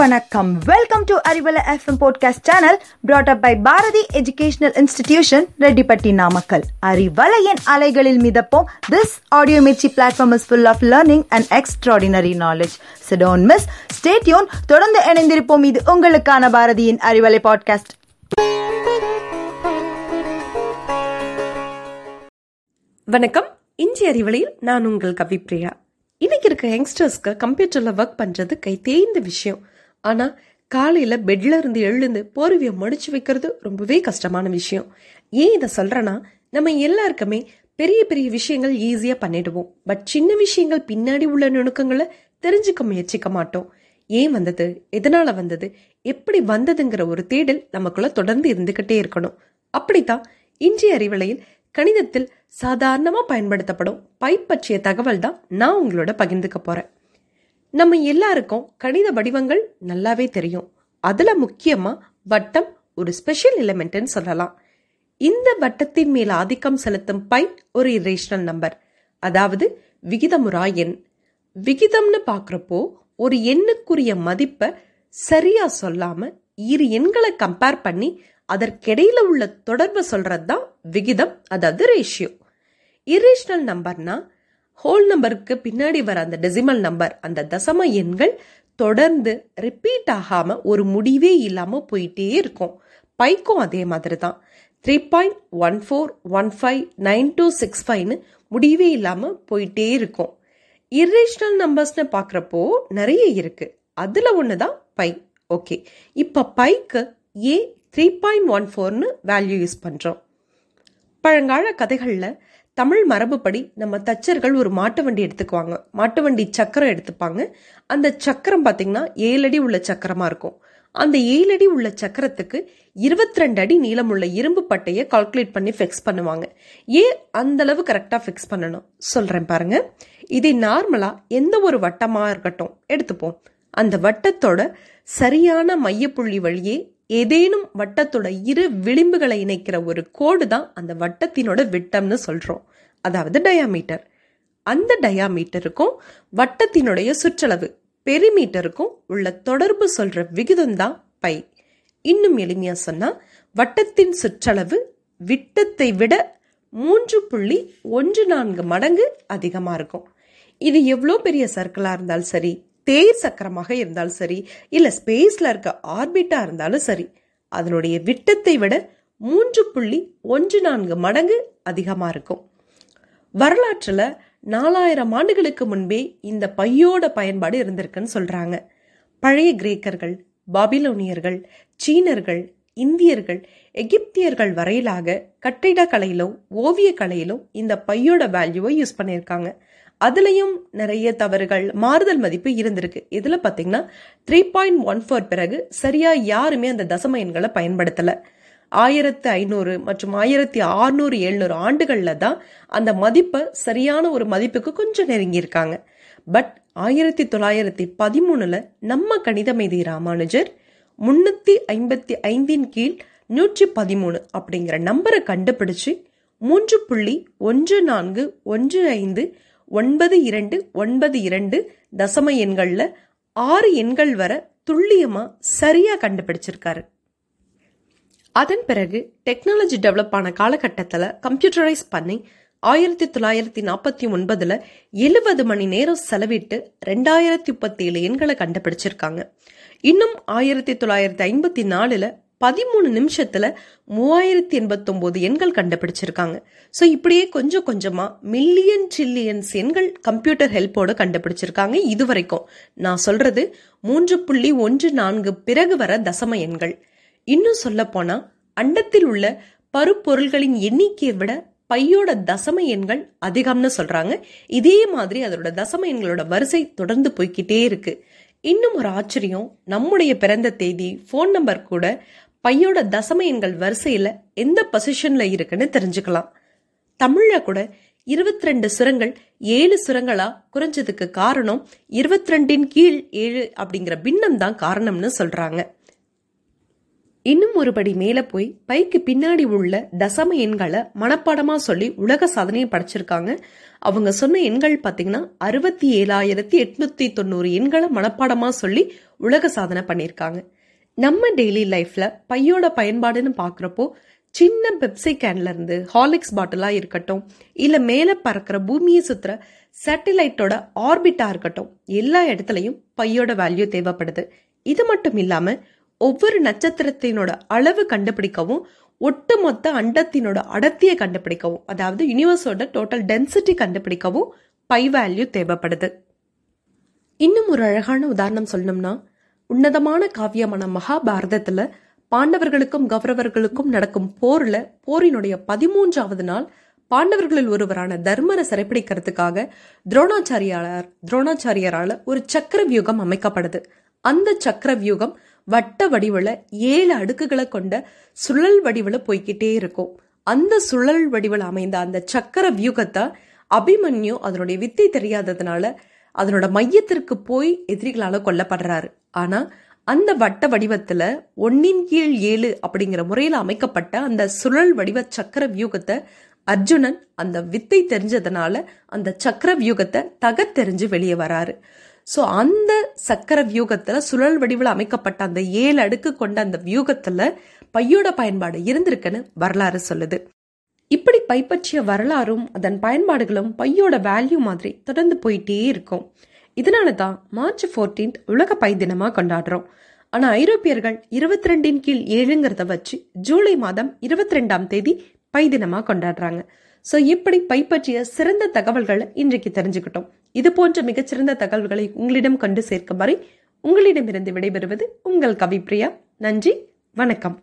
வணக்கம். Welcome to Arivalai FM podcast channel brought up by Bharathi educational institution Rettipatti Namakkal அறிவலையின் அலைகளில் மிதப்போம் this audio Mirchi platform is full of learning and extraordinary knowledge so don't miss stay tuned தொடர்ந்து இணைந்திருப்போம். இது உங்களுக்கான பாரதியின் Arivalai podcast வணக்கம். இன்றைய அறிவலையில் நான் உங்கள் கவிப்ரியா. இன்னைக்கு இருக்க யங்ஸ்டர்ஸ்க்கு கம்ப்யூட்டர்ல ஒர்க் பண்றது கை தேய்ந்த விஷயம். ஆனால் காலையில் பெட்ல இருந்து எழுந்து போர்வியை மடிச்சு வைக்கிறது ரொம்பவே கஷ்டமான விஷயம். ஏன் இதை சொல்கிறேன்னா நம்ம எல்லாருக்குமே பெரிய பெரிய விஷயங்கள் ஈஸியாக பண்ணிடுவோம். பட் சின்ன விஷயங்கள் பின்னாடி உள்ள நுணுக்கங்களை தெரிஞ்சுக்க முயற்சிக்க மாட்டோம். ஏன் வந்தது? எதனால வந்தது? எப்படி வந்ததுங்கிற ஒரு தேடல் நமக்குள்ள தொடர்ந்து இருந்துகிட்டே இருக்கணும். அப்படித்தான் இன்றைய அறிவலையில் கணிதத்தில் சாதாரணமாக பயன்படுத்தப்படும் பை பற்றிய தகவல் தான் நான் உங்களோட பகிர்ந்துக்க போறேன். நம்ம எல்லாருக்கும் கணித வடிவங்கள் நல்லாவே தெரியும். அதுல முக்கியமா வட்டம் ஒரு ஸ்பெஷல் எலிமெண்ட்னு சொல்லலாம். இந்த வட்டத்தின் மேல் ஆதிக்கம் செலுத்தும் பை ஒரு இரேஷனல் நம்பர் அதாவது விகிதமுறா எண். விகிதம்னு பார்க்குறப்போ ஒரு எண்ணுக்குரிய மதிப்பை சரியா சொல்லாம இரு எண்களை கம்பேர் பண்ணி அதற்கிடையில உள்ள தொடர்பை சொல்றது தான் விகிதம் அதாவது ரேஷியோ இரேஷனல் நம்பர்னா ஹோல் நம்பருக்கு பின்னாடி வர அந்த டெசிமல் நம்பர் அந்த தசம எண்கள் தொடர்ந்து ரிப்பீட் ஆகாம ஒரு முடிவே இல்லாம போயிட்டே இருக்கும். பைக்கும் அதே மாதிரி தான். Three point one four one five nine two six ஃபைவ்னு முடிவே இல்லாம போயிட்டே இருக்கும். இர்ரேஷனல் நம்பர்ஸ்னு பார்க்குறப்போ நிறைய இருக்கு. அதுல ஒன்று தான் பை ஓகே இப்போ பைக்கு ஏ த்ரீ பாயிண்ட் ஒன் ஃபோர்னு வேல்யூ யூஸ் பண்ணுறோம் பழங்கால கதைகளில் தமிழ் மரபுப்படி நம்ம தச்சர்கள் ஒரு மாட்டு வண்டி எடுத்துக்குவாங்க. மாட்டு வண்டி சக்கரம் எடுத்துப்பாங்க. அந்த சக்கரம் பார்த்தீங்கன்னா ஏழு அடி உள்ள சக்கரமாக இருக்கும். அந்த ஏழு அடி உள்ள சக்கரத்துக்கு இருபத்தி ரெண்டு அடி நீளமுள்ள இரும்பு பட்டையை கால்குலேட் பண்ணி ஃபிக்ஸ் பண்ணுவாங்க. ஏன் அந்த அளவு கரெக்டாக ஃபிக்ஸ் பண்ணணும். சொல்றேன் பாருங்க. இதை நார்மலாக எந்த ஒரு வட்டமாக இருக்கட்டும் எடுத்துப்போம். அந்த வட்டத்தோட சரியான மையப்புள்ளி வழியே ஏதேனும் வட்டத்தோட இரு விளிம்புகளை இணைக்கிற ஒரு கோடு தான் அந்த வட்டத்தினோட விட்டம்னு சொல்றோம். அதாவது டயாமீட்டர் அந்த டயாமீட்டருக்கும் வட்டத்தினுடைய சுற்றளவு பெரிமீட்டருக்கும் உள்ள தொடர்பு சொல்ற விகிதம் தான் பை. இன்னும் எளிமையா சொன்னா வட்டத்தின் சுற்றளவு விட்டத்தை விட மூன்று புள்ளி ஒன்று நான்கு மடங்கு அதிகமாக இருக்கும். இது எவ்வளோ பெரிய சர்க்கிளாக இருந்தாலும் சரி தேர் சக்கரமாக இருந்தாலும் சரி இல்ல ஸ்பேஸ்ல இருக்க ஆர்பிட்டா இருந்தாலும் சரி அதனுடைய விட்டத்தை விட மூன்று புள்ளி ஒன்று நான்கு மடங்கு அதிகமா இருக்கும். வரலாற்றுல நாலாயிரம் ஆண்டுகளுக்கு முன்பே இந்த பையோட பயன்பாடு இருந்திருக்குன்னு சொல்றாங்க. பழைய கிரேக்கர்கள் பாபிலோனியர்கள் சீனர்கள் இந்தியர்கள் எகிப்தியர்கள் வரையிலாக கட்டிடக்கலையிலும் ஓவிய கலையிலும் இந்த பையோட வேல்யூவை யூஸ் பண்ணியிருக்காங்க. அதுலயும் நிறைய தவறுகள் மாறுதல் மதிப்பு இருந்திருக்கு. இதுல பாத்தீங்கன்னா த்ரீ பாயிண்ட் ஒன் ஃபோர் பிறகு சரியா யாருமே அந்த தசம எண்களை பயன்படுத்தல. ஆயிரத்து ஐநூறு மற்றும் ஆயிரத்தி ஆறுநூறு எழுநூறு ஆண்டுகள்ல தான் அந்த மதிப்பை சரியான ஒரு மதிப்புக்கு கொஞ்சம் நெருங்கி இருக்காங்க பட் ஆயிரத்தி தொள்ளாயிரத்தி பதிமூணுல நம்ம கணிதமேதி ராமானுஜர் முன்னூத்தி ஐம்பத்தி ஐந்தின் கீழ் நூற்றி பதிமூணு அப்படிங்கிற நம்பரை கண்டுபிடிச்சு மூன்று புள்ளி ஒன்று நான்கு ஒன்று ஐந்து ஒன்பது இரண்டு ஒன்பது இரண்டு தசம எண்கள்ல ஆறு எண்கள் வர துல்லியமா சரியா கண்டுபிடிச்சிருக்காரு. அதன் பிறகு டெக்னாலஜி டெவலப் ஆன காலகட்டத்தில் கம்ப்யூட்டரைஸ் பண்ணி ஆயிரத்தி தொள்ளாயிரத்தி நாற்பத்தி ஒன்பதுல எழுபது மணி நேரம் செலவிட்டு ரெண்டாயிரத்தி முப்பத்தி ஏழு எண்களை கண்டுபிடிச்சிருக்காங்க. இன்னும் ஆயிரத்தி தொள்ளாயிரத்தி ஐம்பத்தி நாலுல பதிமூணு நிமிஷத்துல மூவாயிரத்தி எண்பத்தொம்போது எண்கள் கண்டுபிடிச்சிருக்காங்க. ஸோ இப்படியே கொஞ்சம் கொஞ்சமா மில்லியன் ட்ரில்லியன்ஸ் எண்கள் கம்ப்யூட்டர் ஹெல்ப்போட கண்டுபிடிச்சிருக்காங்க இது வரைக்கும் நான் சொல்றது மூன்று புள்ளி ஒன்று நான்கு பிறகு வர தசம எண்கள். இன்னும் சொல்ல போனா அண்டத்தில் உள்ள பருப்பொருள்களின் எண்ணிக்கையை விட பையோட தசம எண்கள் அதிகம்னு சொல்றாங்க. இதே மாதிரி அதோட தசம எண்களோட வரிசை தொடர்ந்து போய்கிட்டே இருக்கு. இன்னும் ஒரு ஆச்சரியம் நம்முடைய பிறந்த தேதி ஃபோன் நம்பர் கூட பையோட தசம எண்கள் வரிசையில எந்த பொசிஷன்ல இருக்குன்னு தெரிஞ்சுக்கலாம். தமிழ்ல கூட இருபத்தி ரெண்டு சுரங்கள் ஏழு சுரங்களா குறைஞ்சதுக்கு காரணம் இருபத்தி ரெண்டின் கீழ் ஏழு அப்படிங்கிற பின்னம் தான் காரணம்னு சொல்றாங்க. இன்னும் ஒருபடி மேல போய் பைக்கு பின்னாடி உள்ள தசம எண்களை மனப்பாடமா சொல்லி உலக சாதனையை படைச்சிருக்காங்க. அவங்க சொன்ன எண்கள் பாத்தீங்கன்னா அறுபத்தி ஏழாயிரத்தி எட்நூத்தி தொண்ணூறு எண்களை மனப்பாடமா சொல்லி உலக சாதனை பண்ணியிருக்காங்க. நம்ம டெய்லி லைஃப்ல பையோட பயன்பாடுன்னு பார்க்குறப்போ சின்ன பெப்சி கேன்ல இருந்து ஹார்லிக்ஸ் பாட்டிலா இருக்கட்டும் இல்ல மேலே பறக்கிற பூமியை சுத்துற சேட்டலைட்டோட ஆர்பிட்டா இருக்கட்டும் எல்லா இடத்துலயும் பையோட வேல்யூ தேவைப்படுது. இது மட்டும் இல்லாம ஒவ்வொரு நட்சத்திரத்தினோட அளவு கண்டுபிடிக்கவும் ஒட்டுமொத்த அண்டத்தினோட அடர்த்தியை கண்டுபிடிக்கவும் அதாவது யூனிவர்ஸோட டோட்டல் டென்சிட்டி கண்டுபிடிக்கவும் பை வேல்யூ தேவைப்படுது. இன்னும் ஒரு அழகான உதாரணம் சொல்லணும்னா உன்னதமான காவியமான மகாபாரதத்துல பாண்டவர்களுக்கும் கௌரவர்களுக்கும் நடக்கும் போர்ல போரினுடைய பதிமூன்றாவது நாள் பாண்டவர்களில் ஒருவரான தர்மரை சிறைப்பிடிக்கிறதுக்காக துரோணாச்சாரியாளர் துரோணாச்சாரியரால ஒரு சக்கர வியூகம் அமைக்கப்படுது. அந்த சக்கர வியூகம் வட்ட வடிவுல ஏழு அடுக்குகளை கொண்ட சுழல் வடிவுல போய்கிட்டே இருக்கும். அந்த சுழல் வடிவில் அமைந்த அந்த சக்கர வியூகத்தை அபிமன்யு அதனுடைய வித்தை தெரியாததுனால அதனோட மையத்திற்கு போய் எதிரிகளால கொல்லப்படுறாரு. ஆனா அந்த வட்ட வடிவத்துல ஒன்னின் கீழ் ஏழு அப்படிங்கிற முறையில் அமைக்கப்பட்ட அந்த சுழல் வடிவ சக்கர வியூகத்தை அர்ஜுனன் அந்த வித்தை தெரிஞ்சதுனால அந்த சக்கர வியூகத்தை தகத்தெறிஞ்சு வெளியே வராரு. ஸோ அந்த சக்கர வியூகத்துல சுழல் வடிவில் அமைக்கப்பட்ட அந்த ஏழு அடுக்கு கொண்ட அந்த வியூகத்துல பையோட பயன்பாடு இருந்திருக்குன்னு வரலாறு சொல்லுது. இப்படி பை பற்றிய வரலாறும் அதன் பயன்பாடுகளும் பையோட வேல்யூ மாதிரி தொடர்ந்து போயிட்டே இருக்கும். இதனால தான் மார்ச் ஃபோர்டீன்த் உலக பை தினமாக கொண்டாடுறோம். ஆனால் ஐரோப்பியர்கள் இருபத்தி ரெண்டின் கீழ் ஏழுங்கிறத வச்சு ஜூலை மாதம் இருபத்தி ரெண்டாம் தேதி பை தினமாக கொண்டாடுறாங்க. ஸோ இப்படி பை பற்றிய சிறந்த தகவல்களை இன்றைக்கு தெரிஞ்சுக்கிட்டோம். இது போன்ற மிகச்சிறந்த தகவல்களை உங்களிடம் கொண்டு சேர்க்கும் வரை உங்களிடமிருந்து விடைபெறுவது உங்கள் கவிப்ரியா நன்றி வணக்கம்.